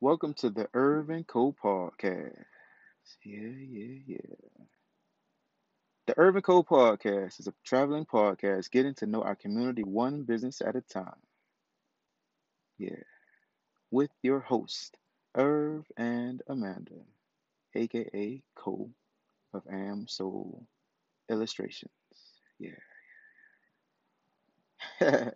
Welcome to the Irvin Co Podcast. Yeah, yeah, yeah. The Irvin Co Podcast is a traveling podcast getting to know our community one business at a time. Yeah. With your host, Irv and Amanda, aka Co of Am Soul Illustrations. Yeah. yeah,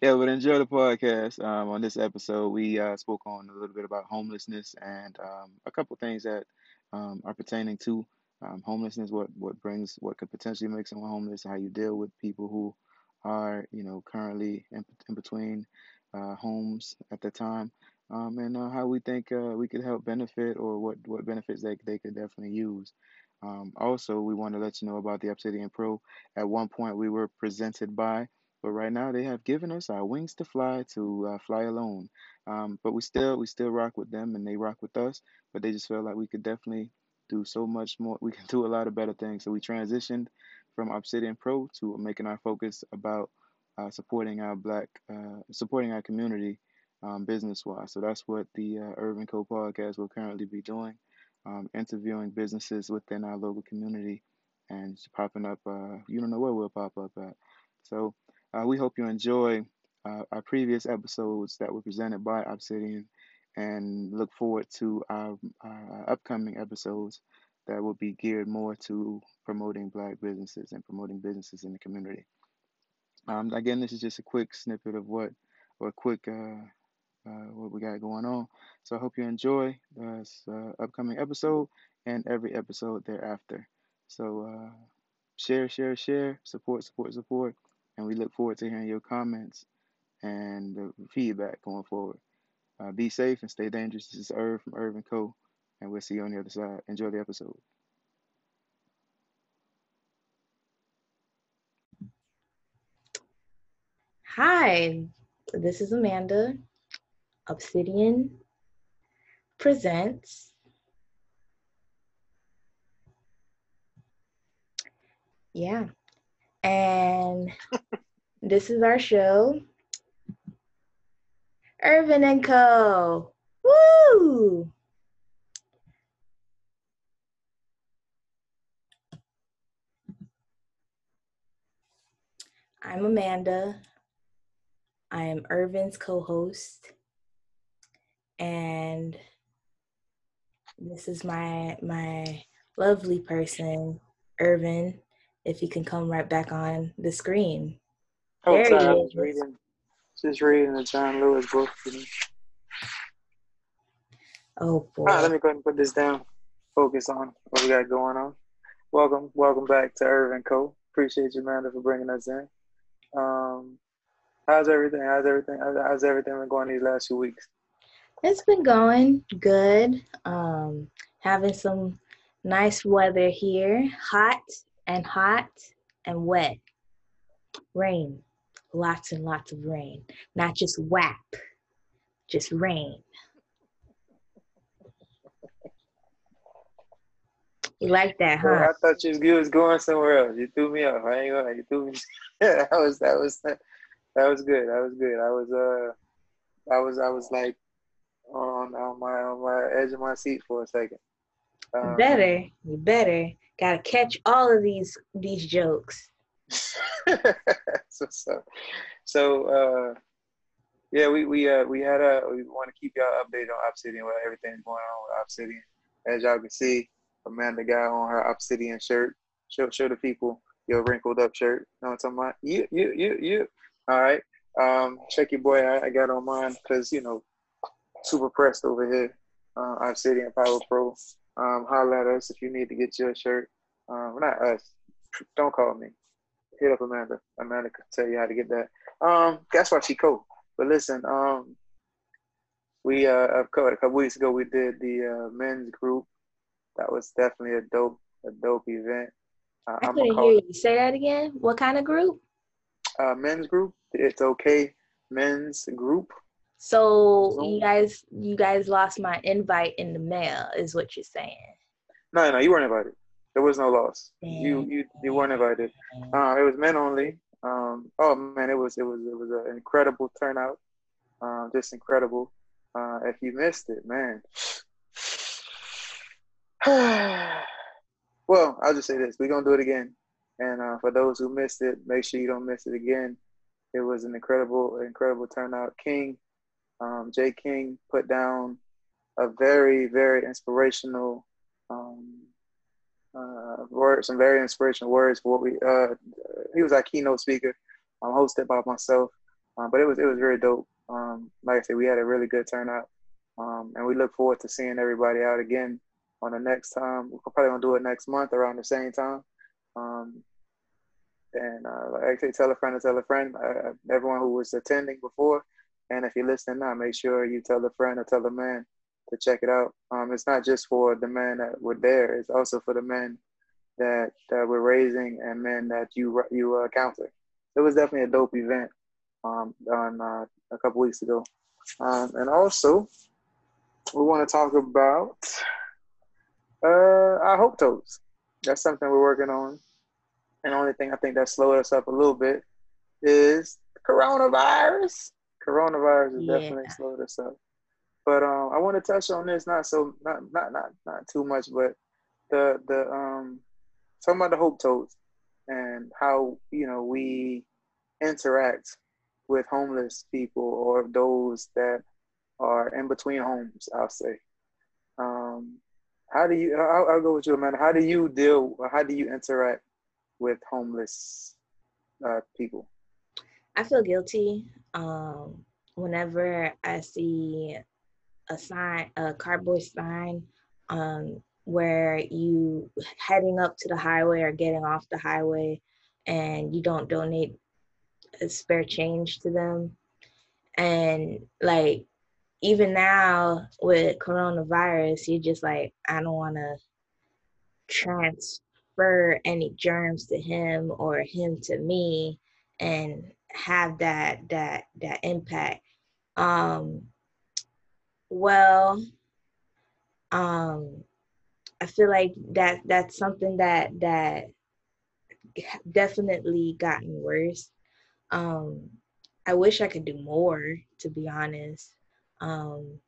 but enjoy the podcast. Um, on this episode, we uh, spoke on a little bit about homelessness and um, a couple things that um, are pertaining to um, homelessness. What what brings what could potentially make someone homeless? How you deal with people who are you know currently in, in between uh, homes at the time, um, and uh, how we think uh, we could help benefit or what what benefits they they could definitely use. Um, also, we want to let you know about the Obsidian Pro. At one point, we were presented by but right now they have given us our wings to fly to uh, fly alone. Um, but we still we still rock with them and they rock with us. But they just felt like we could definitely do so much more. We can do a lot of better things. So we transitioned from Obsidian Pro to making our focus about uh, supporting our black uh, supporting our community um, business wise. So that's what the uh, Irvin Co podcast will currently be doing, um, interviewing businesses within our local community and popping up. Uh, you don't know where we'll pop up at. So uh, we hope you enjoy uh, our previous episodes that were presented by Obsidian and look forward to our, our upcoming episodes that will be geared more to promoting Black businesses and promoting businesses in the community. Um, again, this is just a quick snippet of what, or a quick uh, uh, what we got going on. So I hope you enjoy this uh, upcoming episode and every episode thereafter. So uh, share, share, share, support, support, support and we look forward to hearing your comments and the feedback going forward. Uh, be safe and stay dangerous. This is Irv from Irvin Co. And we'll see you on the other side. Enjoy the episode. Hi, this is Amanda. Obsidian presents Yeah, and this is our show. Irvin and Co. Woo! I'm Amanda. I am Irvin's co-host. And this is my my lovely person, Irvin if you can come right back on the screen. Oh, there sorry, I was reading, just reading the John Lewis book. Oh boy. Right, let me go ahead and put this down. Focus on what we got going on. Welcome, welcome back to Irvin Co. Appreciate you, Amanda, for bringing us in. Um, how's everything? How's everything? How's everything been going these last few weeks? It's been going good. Um, having some nice weather here. Hot and hot and wet. Rain, lots and lots of rain, not just WAP, just rain. You like that, huh? I thought you was going somewhere else. You threw me off. I ain't gonna. You threw me. that was that was that was good. That was good. I was uh, I was I was like on on my on my edge of my seat for a second. Um, better, you better. Gotta catch all of these these jokes. so so, so uh, yeah, we we uh we had a we want to keep y'all updated on Obsidian, what everything's going on with Obsidian. As y'all can see, Amanda got on her Obsidian shirt. Show show the people your wrinkled up shirt. Know what I'm talking about? You you you you. All right. Um, check your boy. I, I got on mine because you know, super pressed over here. Uh, Obsidian Power Pro. Um, holler at us if you need to get your shirt. Um, not us. Don't call me. Hit up Amanda. Amanda can tell you how to get that. Um, that's why she cool. But listen, um, we uh a couple weeks ago we did the uh, men's group. That was definitely a dope a dope event. Uh, I couldn't hear you. Say that again. What kind of group? Uh, men's group. It's okay. Men's group. So you guys, you guys lost my invite in the mail, is what you're saying? No, no, you weren't invited. There was no loss. You, you, you weren't invited. Uh, it was men only. Um, oh man, it was, it was, it was an incredible turnout. Um, just incredible. Uh, if you missed it, man. well, I'll just say this: we're gonna do it again. And uh, for those who missed it, make sure you don't miss it again. It was an incredible, incredible turnout. King, um, Jay King, put down a very, very inspirational um, uh, words, some very inspirational words for what we. Uh, he was our keynote speaker, um, hosted by myself, um, but it was it was really dope. Um, like I said, we had a really good turnout, um, and we look forward to seeing everybody out again on the next time. We're probably gonna do it next month around the same time. Um, and uh, like I say, tell a friend to tell a friend. Uh, everyone who was attending before, and if you're listening now, make sure you tell a friend or tell a man to check it out. Um, it's not just for the men that were there; it's also for the men that that we're raising and men that you you uh. It was definitely a dope event um, on uh, a couple weeks ago, um, and also we want to talk about uh, our hope toes. That's something we're working on. And the only thing I think that slowed us up a little bit is coronavirus. Coronavirus has yeah. definitely slowed us up. But um, I want to touch on this not so not not not not too much, but the the um talking about the hope toes and how you know we interact with homeless people or those that are in between homes. I'll say. Um, how do you? I'll, I'll, go with you, Amanda. How do you deal? How do you interact with homeless uh, people? I feel guilty um, whenever I see a sign, a cardboard sign, um, where you heading up to the highway or getting off the highway, and you don't donate a spare change to them, and like even now with coronavirus, you're just like, I don't want to transfer any germs to him or him to me. And have that that that impact. Um, well, um, I feel like that that's something that that definitely gotten worse. Um, I wish I could do more, to be honest, um,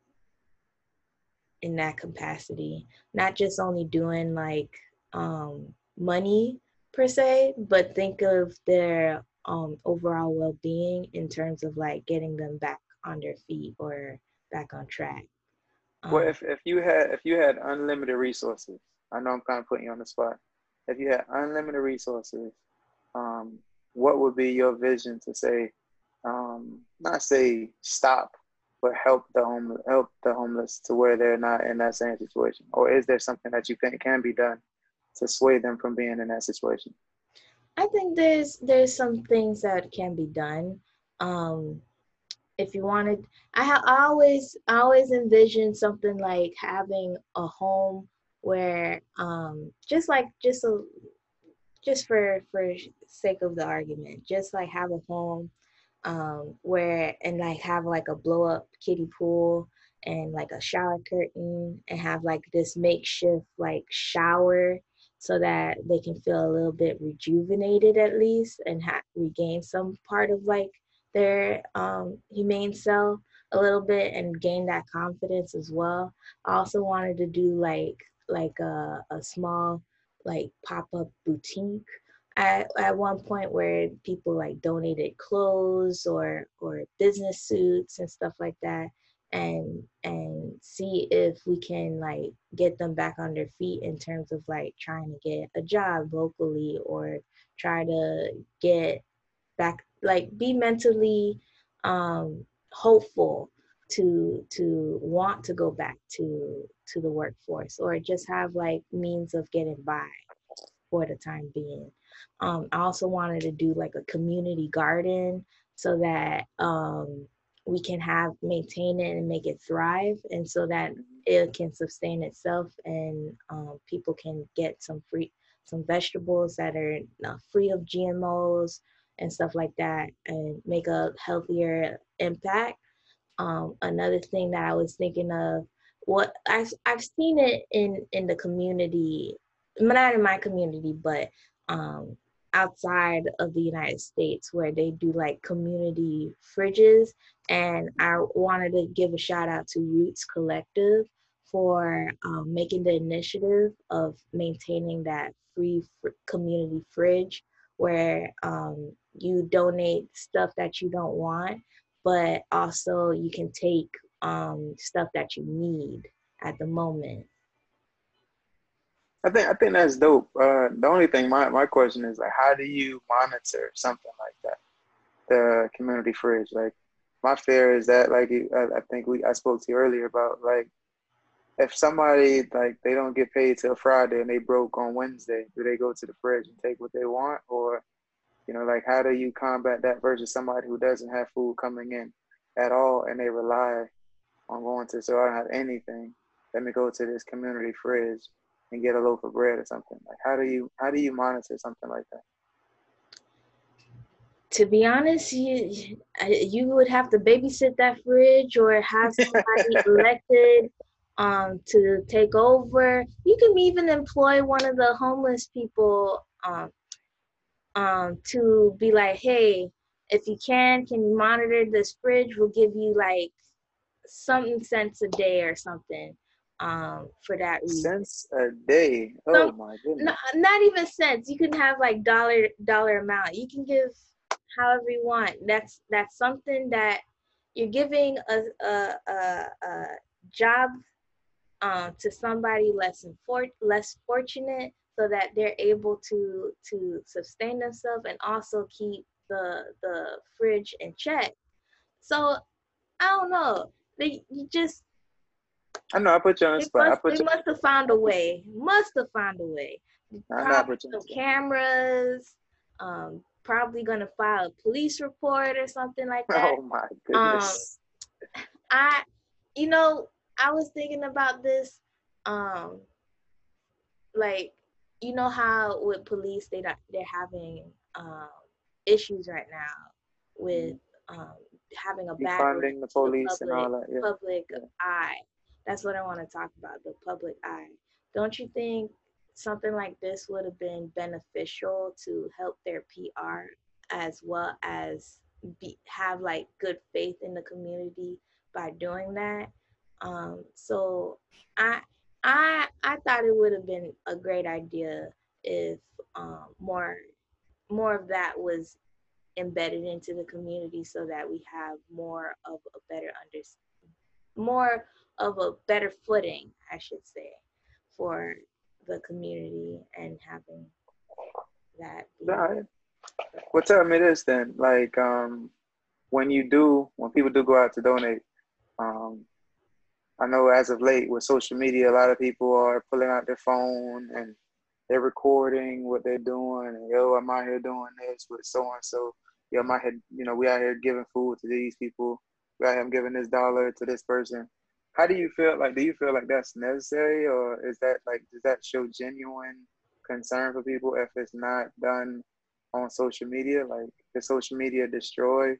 in that capacity. Not just only doing like um, money per se, but think of their um, overall well-being in terms of like getting them back on their feet or back on track. Um, well, if, if you had if you had unlimited resources, I know I'm kind of putting you on the spot. If you had unlimited resources, um, what would be your vision to say, um, not say stop, but help the home help the homeless to where they're not in that same situation? Or is there something that you think can be done to sway them from being in that situation? I think there's there's some things that can be done. Um, if you wanted i have always always envision something like having a home where um just like just a just for for sake of the argument just like have a home um where and like have like a blow up kiddie pool and like a shower curtain and have like this makeshift like shower so that they can feel a little bit rejuvenated at least and ha- regain some part of like their um, humane self a little bit and gain that confidence as well. I also wanted to do like like a, a small like pop-up boutique at, at one point where people like donated clothes or or business suits and stuff like that and and see if we can like get them back on their feet in terms of like trying to get a job locally or try to get back like be mentally um, hopeful to to want to go back to to the workforce or just have like means of getting by for the time being. Um, i also wanted to do like a community garden so that um, we can have maintain it and make it thrive and so that it can sustain itself and um, people can get some free some vegetables that are uh, free of gmos and stuff like that and make a healthier impact. Um, another thing that I was thinking of, what I've, I've seen it in, in the community, not in my community, but um, outside of the United States where they do like community fridges. And I wanted to give a shout out to Roots Collective for um, making the initiative of maintaining that free fr- community fridge where um, you donate stuff that you don't want, but also you can take um, stuff that you need at the moment. I think I think that's dope. Uh, the only thing my, my question is like, how do you monitor something like that? The community fridge, like my fear is that like I, I think we I spoke to you earlier about like if somebody like they don't get paid till Friday and they broke on Wednesday, do they go to the fridge and take what they want, or you know, like how do you combat that versus somebody who doesn't have food coming in at all and they rely on going to so I don't have anything. Let me go to this community fridge and get a loaf of bread or something. Like how do you how do you monitor something like that? To be honest, you you would have to babysit that fridge or have somebody elected um, to take over. You can even employ one of the homeless people um, um, to be like, hey, if you can, can you monitor this fridge? We'll give you like something cents a day or something um, for that reason. Cents a day. Oh so, my goodness. Not, not even cents. You can have like dollar dollar amount. You can give however you want. That's that's something that you're giving a a, a, a job um, to somebody less infor- less fortunate so that they're able to to sustain themselves and also keep the the fridge in check so i don't know they you just I know I put you on the spot. Must, I put you... must have found a way. Must have found a way. Probably some cameras. Um, probably gonna file a police report or something like that. Oh my goodness. Um, I, you know, I was thinking about this, um, like you know how with police they they're having um, issues right now with um, having a bad funding the police the public, and all that. Yeah. Public yeah. eye. That's what I want to talk about. The public eye. Don't you think something like this would have been beneficial to help their PR as well as be, have like good faith in the community by doing that? Um, so I I I thought it would have been a great idea if um, more more of that was embedded into the community so that we have more of a better under more of a better footing, I should say, for the community and having that. Be- Well, tell me this then, like um, when you do, when people do go out to donate, um, I know as of late with social media, a lot of people are pulling out their phone and they're recording what they're doing. And yo, I'm out here doing this with so and so. Yo, I'm out here, you know, we out here giving food to these people. We out here giving this dollar to this person. How do you feel? Like, do you feel like that's necessary, or is that like, does that show genuine concern for people if it's not done on social media? Like, does social media destroy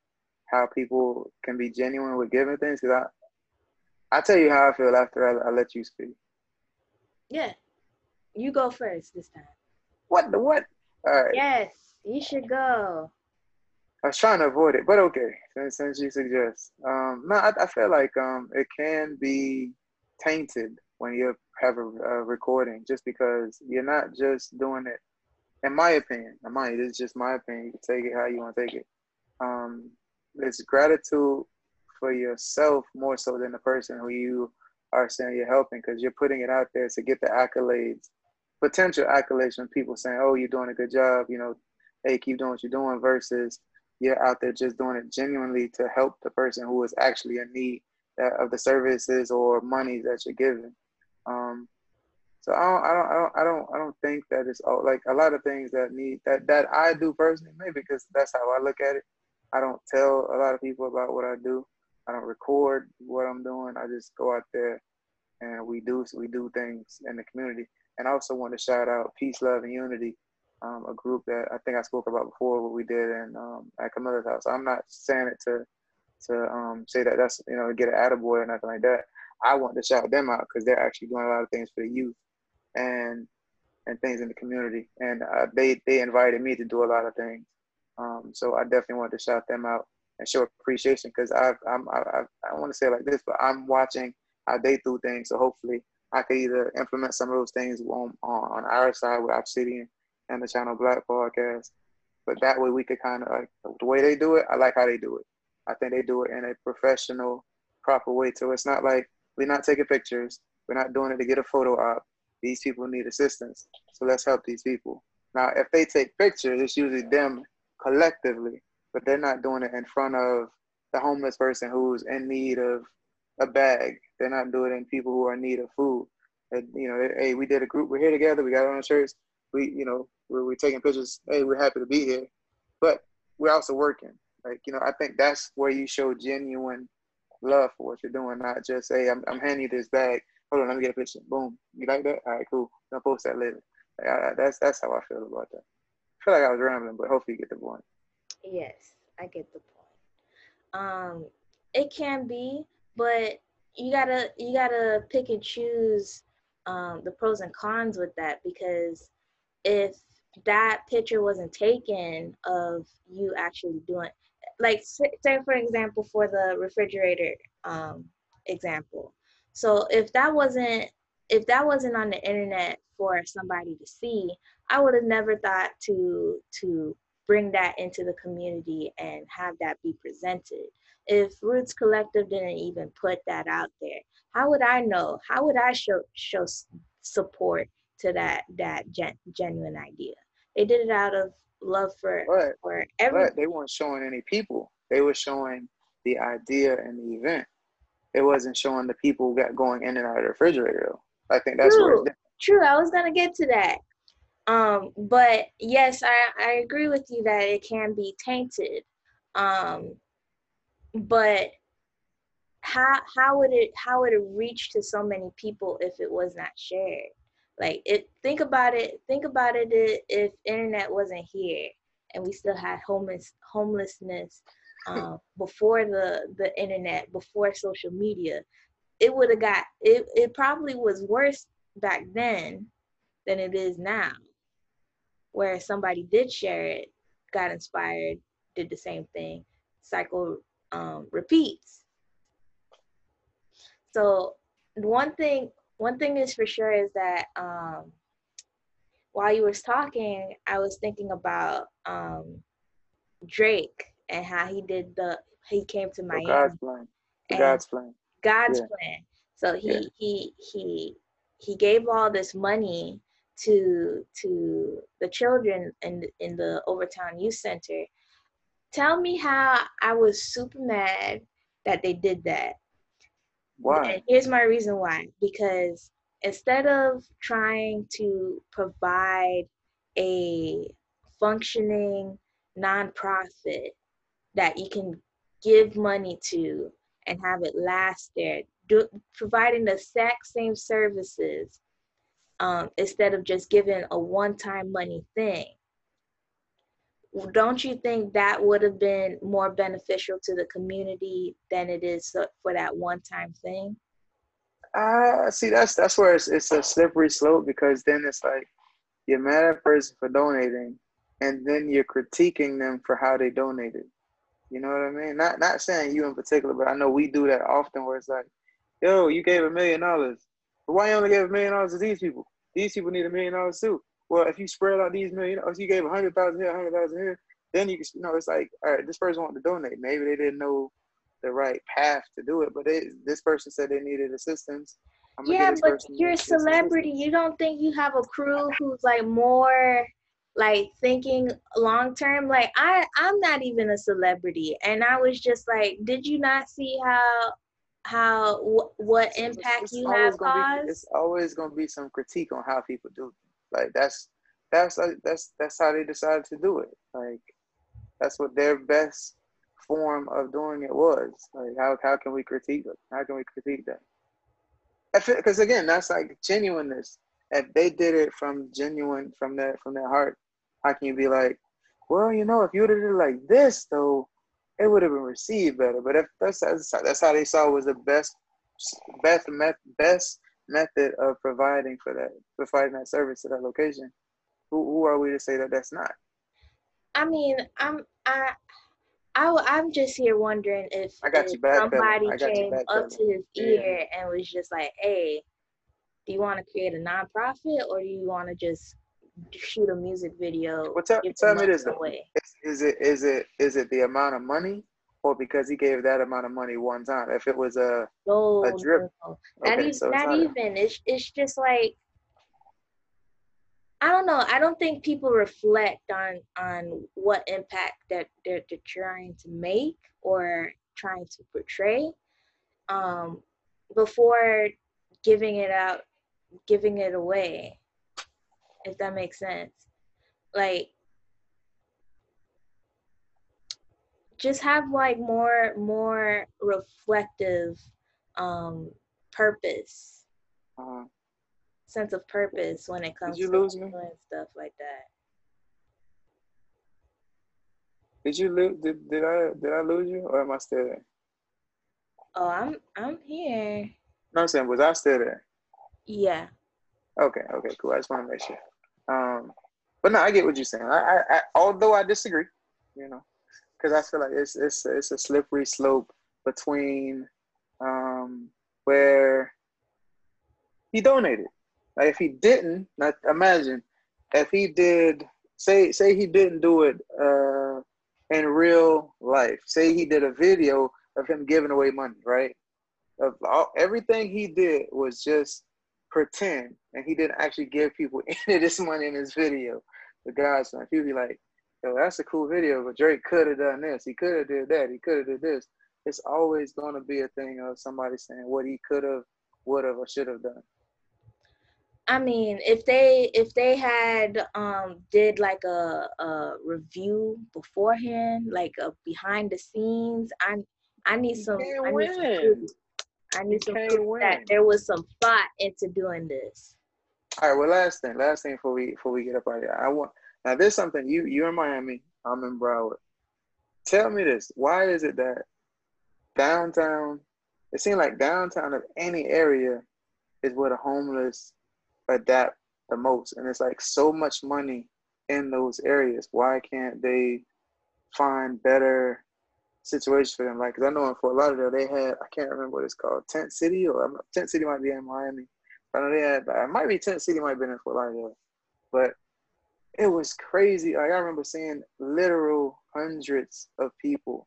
how people can be genuine with giving things? Because i i tell you how I feel after I, I let you speak. Yeah. You go first this time. What the what? All right. Yes, you should go. I was trying to avoid it, but okay, since, since you suggest. Um, no, I, I feel like um, it can be tainted when you have a, a, recording, just because you're not just doing it. In my opinion, in my it's just my opinion. You can take it how you want to take it. Um, it's gratitude for yourself more so than the person who you are saying you're helping because you're putting it out there to get the accolades, potential accolades from people saying, oh, you're doing a good job, you know, hey, keep doing what you're doing versus you're out there just doing it genuinely to help the person who is actually in need of the services or money that you're giving. Um, so I don't, I don't, I don't, I don't, I don't think that it's all like a lot of things that need that that I do personally, maybe because that's how I look at it. I don't tell a lot of people about what I do. I don't record what I'm doing. I just go out there and we do we do things in the community. And I also want to shout out Peace, Love, and Unity, um, a group that I think I spoke about before. What we did in um, at Camillus house. I'm not saying it to to um, say that that's you know get an attaboy or nothing like that. I want to shout them out because they're actually doing a lot of things for the youth, and and things in the community. And uh, they they invited me to do a lot of things. Um, so I definitely want to shout them out and show appreciation because I I'm I, I, I want to say like this, but I'm watching how they do things. So hopefully I can either implement some of those things on on, on our side with Obsidian and the Channel Black podcast. But that way we could kind of like the way they do it. I like how they do it. I think they do it in a professional, proper way. So it's not like we're not taking pictures. We're not doing it to get a photo op. These people need assistance. So let's help these people. Now, if they take pictures, it's usually them collectively, but they're not doing it in front of the homeless person who's in need of a bag. They're not doing it in people who are in need of food. And, you know, hey, we did a group. We're here together. We got on our shirts. We, you know, we're, we're taking pictures. Hey, we're happy to be here. But we're also working. Like, you know, I think that's where you show genuine love for what you're doing, not just, hey, I'm, I'm handing you this bag. Hold on, let me get a picture. Boom. You like that? All right, cool. I'll post that later. Like, I, that's that's how I feel about that. I feel like I was rambling, but hopefully you get the point. Yes, I get the point. Um, it can be, but you gotta you gotta pick and choose um, the pros and cons with that because if that picture wasn't taken of you actually doing like say for example for the refrigerator um, example. So if that wasn't if that wasn't on the internet for somebody to see i would have never thought to to bring that into the community and have that be presented. If roots collective didn't even put that out there how would i know? How would i show show support to that that gen- genuine idea they did it out of love for but, for every. But they weren't showing any people. They were showing the idea and the event. It wasn't showing the people got going in and out of the refrigerator. Though. I think that's true, where. True. I was gonna get to that. Um, but yes, I, I agree with you that it can be tainted. Um, but how how would it how would it reach to so many people if it was not shared? Like it think about it, think about it if internet wasn't here and we still had homeless homelessness um, before the the internet, before social media, it would have got it. It probably was worse back then than it is now, where somebody did share it, got inspired, did the same thing, cycle um, repeats. So one thing one thing is for sure is that um, while you was talking, I was thinking about um, Drake and how he did the he came to Miami. God's plan. God's plan. God's yeah. plan. So he yeah. he he he gave all this money to to the children in in the Overtown Youth Center. Tell me how I was super mad that they did that why? Here's my reason why. Because instead of trying to provide a functioning nonprofit that you can give money to and have it last there, do, providing the exact same services um, instead of just giving a one-time money thing don't you think that would have been more beneficial to the community than it is for that one time thing? Uh, see, that's that's where it's, it's a slippery slope because then it's like you're mad at a person for donating, and then you're critiquing them for how they donated. You know what I mean? Not not saying you in particular, but I know we do that often where it's like, yo, you gave a million dollars, but why you only gave a million dollars to these people? These people need a million dollars too well, if you spread out these million, oh, if you gave a hundred thousand here, a hundred thousand here, then you can, you know, it's like, all right, this person wanted to donate. Maybe they didn't know the right path to do it, but they, this person said they needed assistance. yeah, but you're a celebrity. You don't think you have a crew who's like more like thinking long term? Like I, I'm not even a celebrity, and I was just like, did you not see how how wh- what impact it's, it's you have caused? Be, it's always going to be some critique on how people do like that's that's uh, that's that's how they decided to do it. Like that's what their best form of doing it was. Like how how can we critique it? How can we critique that? Because again, that's like genuineness. If they did it from genuine from their from their heart, how can you be like, well, you know, if you would have did it like this though, it would have been received better. But if that's that's, that's how they saw was the best best best method of providing for that, providing that service to that location, who, who are we to say that that's not? I mean, I'm I. I, I'm just here wondering if, I got if back, somebody came back, up to his Yeah. ear and was just like, "Hey, do you want to create a nonprofit or do you want to just shoot a music video?" Well, tell, tell me this away? Is, is it is it is it the amount of money, because he gave that amount of money one time? If it was a No, a drip. no, no. Not, okay, even, so it's not not a- It's it's just like I don't know. I don't think people reflect on on what impact that they're, they're trying to make or trying to portray um, before giving it out, giving it away. If that makes sense, like just have like more more reflective um, purpose uh, sense of purpose when it comes to doing stuff like that. did you lose? Did, did I did I lose you, or am I still there? Oh, I'm I'm here. No, I'm saying was I still there? Yeah. Okay, okay, cool. I just want to make sure. Um, but no, I get what you're saying. I, I, I although I disagree, you know, because I feel like it's it's it's a slippery slope between um where he donated. Like if he didn't, not imagine if he did say say he didn't do it uh in real life. Say he did a video of him giving away money, right? Of all, everything he did was just pretend, and he didn't actually give people any of this money in his video. The God's son, he'd be like, "Yo, that's a cool video, but Drake could have done this. He could have did that. He could have did this." It's always going to be a thing of somebody saying what he could have, would have, or should have done. I mean, if they if they had um did like a a review beforehand, like a behind the scenes, I I need You some can't I need some win. proof. I You need some can't proof that win. there was some thought into doing this. All right. Well, last thing, last thing before we before we get up out of here, I want now. There's something you you're in Miami. I'm in Broward. Tell me this: Why is it that downtown? It seems like downtown of any area is where the homeless adapt the most, and it's like so much money in those areas. Why can't they find better situations for them? Like, cause I know in Fort Lauderdale they had I can't remember what it's called, Tent City, or Tent City might be in Miami. I know they had it might be Tent City, might have been in Fort Lauderdale, but it was crazy. Like I remember seeing literal hundreds of people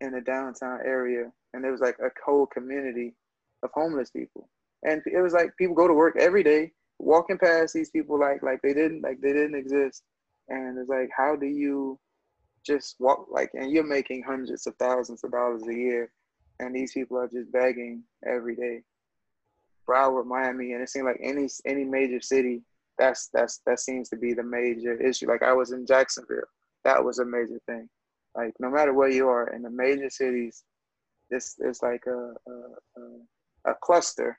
in the downtown area, and there was like a whole community of homeless people, and it was like people go to work every day, walking past these people like like they didn't like they didn't exist, and it's like how do you just walk like and you're making hundreds of thousands of dollars a year, and these people are just begging every day. Broward, Miami, and it seemed like any any major city, that's that's that seems to be the major issue. Like I was in Jacksonville, that was a major thing. Like no matter where you are in the major cities, this is like a a, a, a cluster,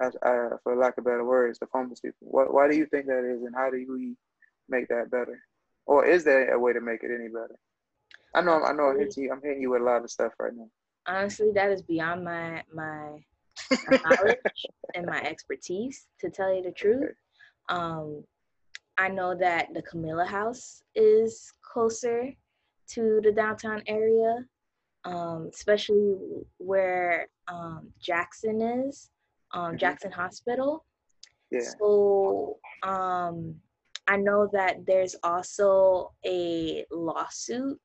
as, uh, for lack of better words, of homeless people. What, why do you think that is, and how do we make that better, or is there a way to make it any better? I know I know I'm hitting you, I'm hitting you with a lot of stuff right now. Honestly, that is beyond my my my knowledge and my expertise to tell you the truth. Okay. Um, I know that the Camillus House is closer to the downtown area, um, especially where um, Jackson is, um, Mhm. Jackson Hospital. Yeah. So um, I know that there's also a lawsuit.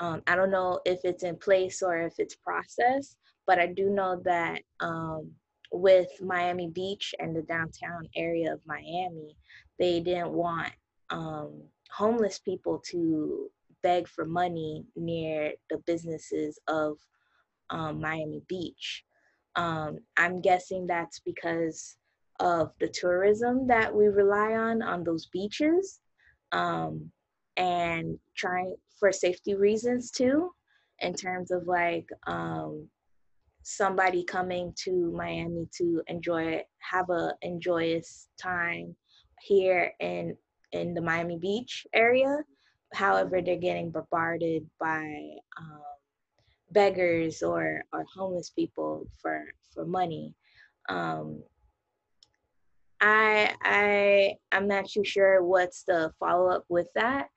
Um, I don't know if it's in place or if it's processed, but I do know that um, with Miami Beach and the downtown area of Miami, they didn't want um, homeless people to beg for money near the businesses of um, Miami Beach. Um, I'm guessing that's because of the tourism that we rely on on those beaches um, and trying for safety reasons too, in terms of like um, somebody coming to Miami to enjoy have a enjoyous time here in in the Miami Beach area. However, they're getting bombarded by um, beggars or or homeless people for for money. Um, I I I'm not too sure what's the follow up with that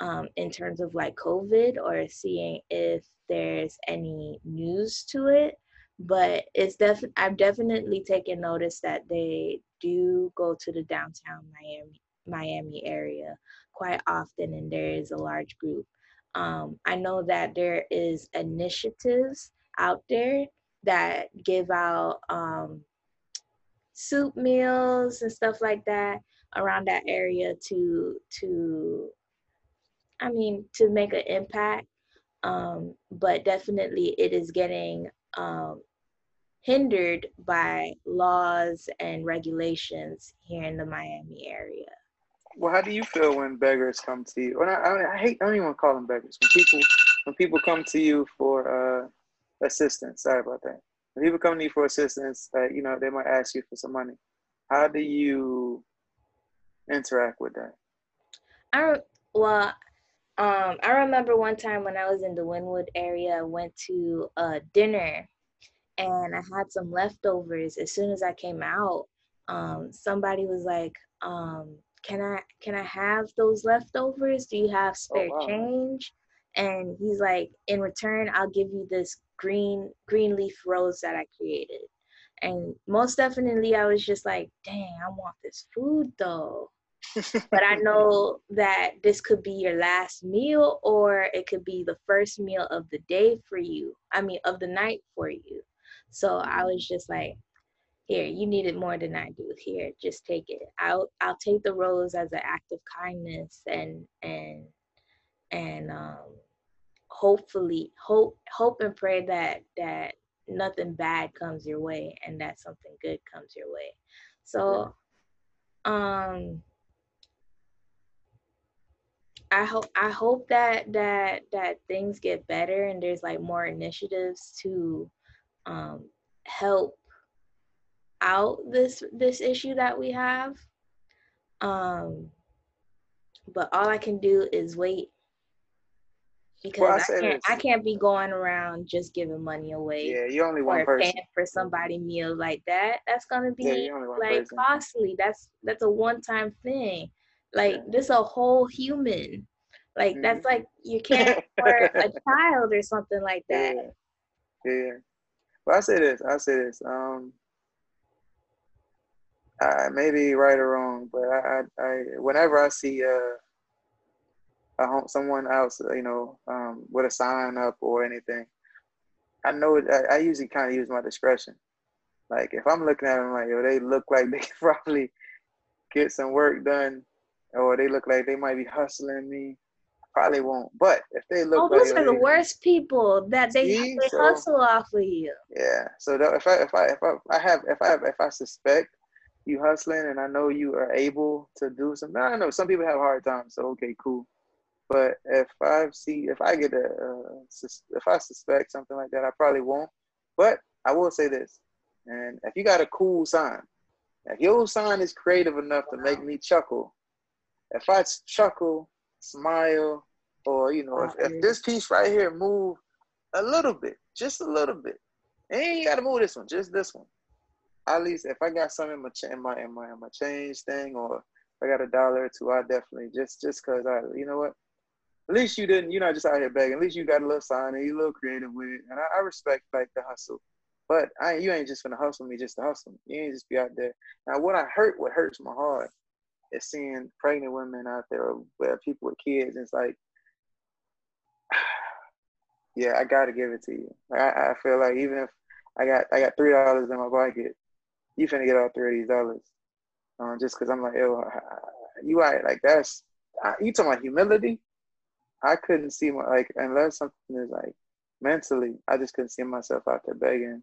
um, in terms of like COVID or seeing if there's any news to it. But it's definitely I've definitely taken notice that they do go to the downtown Miami Miami area quite often, and there is a large group. Um, I know that there is initiatives out there that give out um, soup meals and stuff like that around that area to to I mean to make an impact. Um, but definitely it is getting um, hindered by laws and regulations here in the Miami area. Well, how do you feel when beggars come to you? Well, I, I, I hate. I don't even want to call them beggars. When people when people come to you for uh, assistance. Sorry about that. When people come to you for assistance, uh, you know they might ask you for some money. How do you interact with that? I well, um, I remember one time when I was in the Wynwood area, I went to a dinner, and I had some leftovers. As soon as I came out, um, somebody was like, um, can I can I have those leftovers? Do you have oh, spare oh, wow. change? And he's like, in return, I'll give you this green green leaf rose that I created. And most definitely I was just like, dang, I want this food though. but I know that this could be your last meal or it could be the first meal of the day for you. I mean of the night for you. So I was just like, here you need it more than i do. Here just take it. I'll i'll take the rose as an act of kindness and and and um hopefully hope hope and pray that that nothing bad comes your way and that something good comes your way. So um I hope I hope that that that things get better and there's like more initiatives to um, help out this this issue that we have um but all i can do is wait because well, I, I, can't I can't be going around just giving money away. Yeah, you only one person. Paying for somebody meal like that. That's gonna be yeah, like person. costly. That's that's a one time thing. Like yeah. this a whole human. Like mm-hmm. that's like you can't for a child or something like that. Yeah. yeah. Well I say this, I say this. Um I may be right or wrong, but I, I, I whenever I see uh, a home, someone else, you know, um, with a sign up or anything, I know I, I usually kind of use my discretion. Like if I'm looking at them like, yo, they look like they probably get some work done, or they look like they might be hustling me. Probably won't, but if they look, oh, those like, are the worst people that they, see, they so, hustle off of you. Yeah, so if I if I if I, I have if I have, if I suspect you hustling and I know you are able to do something. I know some people have hard times, so okay, cool. But if I see, if I get a, uh, if I suspect something like that, I probably won't. But I will say this, and if you got a cool sign, if your sign is creative enough to make me chuckle, if I chuckle, smile, or you know, if, if this piece right here move a little bit, just a little bit, and you got to move this one, just this one at least if I got some in my in my in my, in my change thing, or if I got a dollar or two, I definitely just just cause I, you know what, at least you didn't, you're not just out here begging. At least you got a little sign and you a little creative with it, and I, I respect like the hustle. But I, you ain't just gonna hustle me just to hustle. Me. You ain't just be out there. Now, what I hurt, what hurts my heart, seeing pregnant women out there, where people with kids. It's like, yeah, I gotta give it to you. I, I feel like even if I got I got three dollars in my pocket, you finna get all three of these dollars. Um, just because I'm like, yo, you right, like that's I, you talking about humility. I couldn't see my like unless something is like mentally, I just couldn't see myself out there begging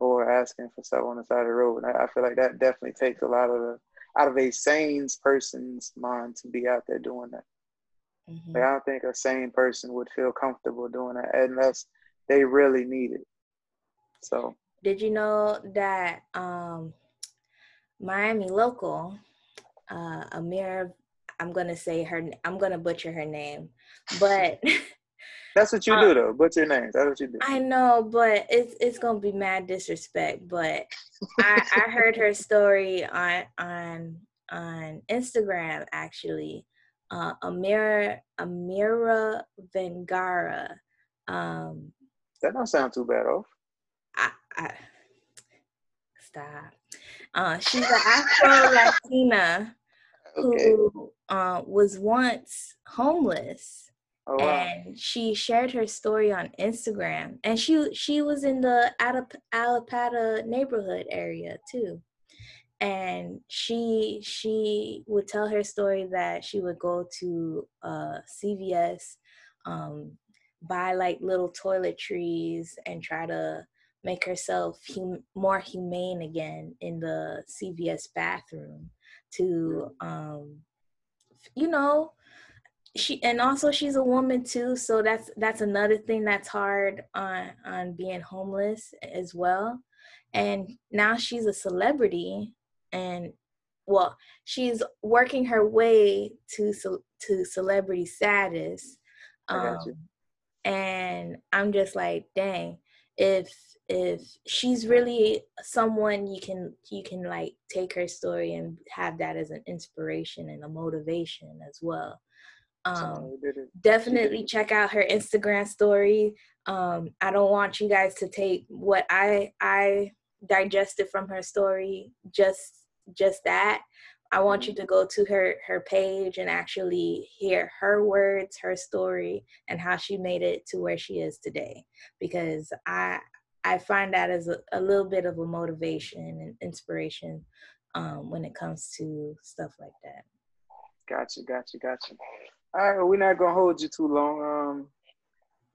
or asking for stuff on the side of the road. And I, I feel like that definitely takes a lot of the out of a sane person's mind to be out there doing that. Mm-hmm. Like I don't think a sane person would feel comfortable doing that unless they really need it. So did you know that um, Miami local, uh, Amira, I'm gonna say her, I'm gonna butcher her name, but That's what you Uh, do though. What's your name? That's what you do. I know, but it's it's gonna be mad disrespect. But I I heard her story on on on Instagram actually. Uh, Amira Amira Vengara. Um, That don't sound too bad off. I, I stop. Uh, she's an Afro Latina Okay. who uh, was once homeless Oh wow. and she shared her story on Instagram. And she she was in the Alap- Allapattah neighborhood area too. And she she would tell her story that she would go to uh, CVS, um, buy like little toiletries, and try to make herself hum- more humane again in the CVS bathroom to um, you know she and also she's a woman too so that's that's another thing that's hard on on being homeless as well. And now she's a celebrity and well she's working her way to to celebrity status. Um, and i'm just like dang if if she's really someone you can you can like take her story and have that as an inspiration and a motivation as well um Somebody did it. definitely check out her instagram story. Um i don't want you guys to take what i i digested from her story just just that. I want you to go to her her page and actually hear her words her story and how she made it to where she is today. Because i i find that as a, a little bit of a motivation and inspiration um when it comes to stuff like that. Gotcha, gotcha, gotcha. All right, we're not gonna hold you too long. Um,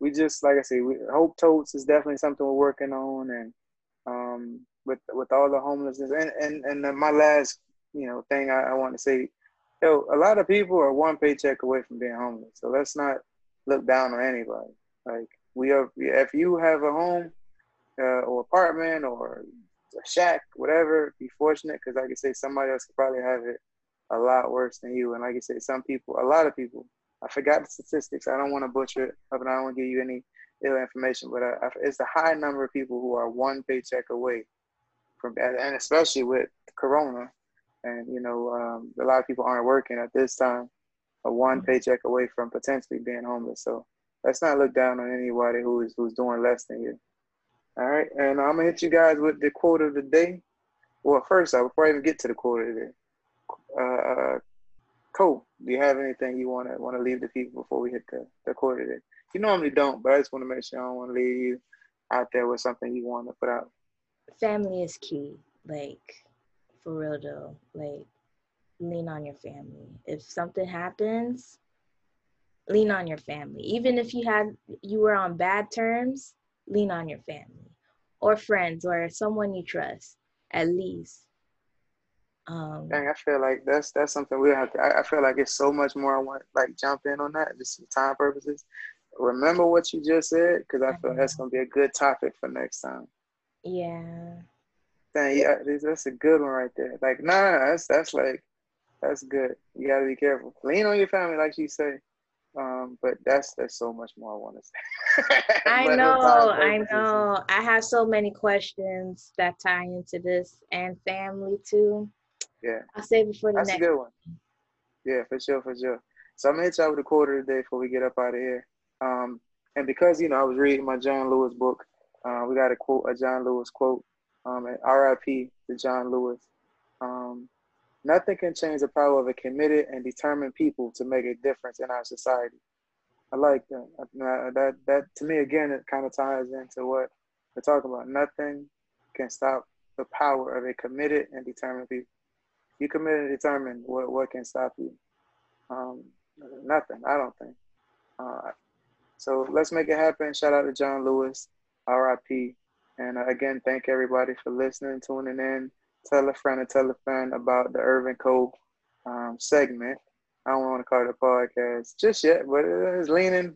we just like I say, we, Hope Totes is definitely something we're working on, and um, with with all the homelessness, and and and then my last you know thing I, I want to say, yo, a lot of people are one paycheck away from being homeless, so let's not look down on anybody. Like we are, if you have a home uh, or apartment or a shack, whatever, be fortunate because like I say, somebody else could probably have it a lot worse than you. And like I said, some people, a lot of people, I forgot the statistics. I don't want to butcher it and I don't want to give you any ill information, but I, I, it's a high number of people who are one paycheck away from, and especially with Corona. And, you know, um, a lot of people aren't working at this time, a one paycheck away from potentially being homeless. So let's not look down on anybody who is who's doing less than you. All right. And I'm going to hit you guys with the quote of the day. Well, first, before I even get to the quote of the day, uh, Cole, do you have anything you want to want to leave the people before we hit the the quarter? You normally don't, but I just want to make sure I don't want to leave you out there with something you want to put out. family is key like for real though like lean on your family if something happens lean on your family even if you had you were on bad terms lean on your family or friends or someone you trust at least um Dang, I feel like that's that's something we have to. I, I feel like it's so much more I want like jump in on that just for time purposes. Remember what you just said because I feel that's gonna be a good topic for next time. yeah Dang, yeah, that's a good one right there. Like, nah, that's that's like that's good. You gotta be careful. Lean on your family, like you say. Um, but that's that's so much more I want to say. I know, I know. I have so many questions that tie into this and family too. Yeah, I'll save it for the that's a good one. Yeah, for sure, for sure. So I'm gonna hit y'all with a quarter today before we get up out of here. Um, and because you know I was reading my John Lewis book, uh, we got a quote, a John Lewis quote. Um, and R.I.P. to John Lewis. Um, nothing can change the power of a committed and determined people to make a difference in our society. I like that. Uh, That that to me again, it kind of ties into what we're talking about. Nothing can stop the power of a committed and determined people. You committed and determined. What what can stop you? Um, nothing. I don't think. Uh, so let's make it happen. Shout out to John Lewis, R.I.P. And uh, again, thank everybody for listening, tuning in. Tell a friend and tell a friend about the Irvin Cole um, segment. I don't want to call it a podcast just yet, but it is leaning,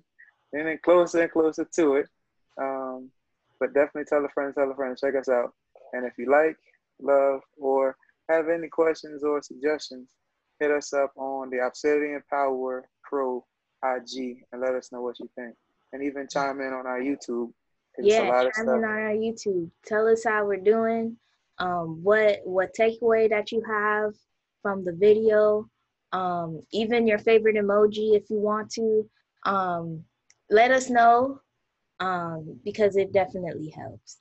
leaning closer and closer to it. Um, but definitely tell a friend, tell a friend, check us out. And if you like, love, or have any questions or suggestions, hit us up on the Obsidian Power Pro IG and let us know what you think. and even chime in on our YouTube. Yeah, a lot of chime in on our YouTube. Tell us how we're doing. Um, what what takeaway that you have from the video. Um, even your favorite emoji if you want to. Um, let us know um, because it definitely helps.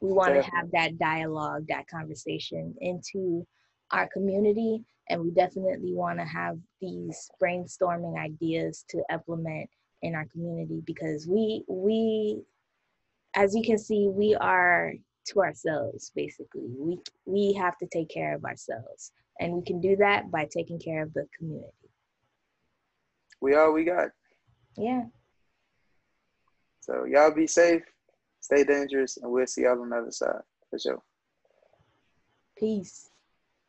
We want to have that dialogue, that conversation into our community, and we definitely want to have these brainstorming ideas to implement in our community because we we as you can see we are to ourselves basically. We we have to take care of ourselves. And we can do that by taking care of the community. We all we got. yeah. So y'all be safe, stay dangerous, and we'll see y'all on the other side for sure. peace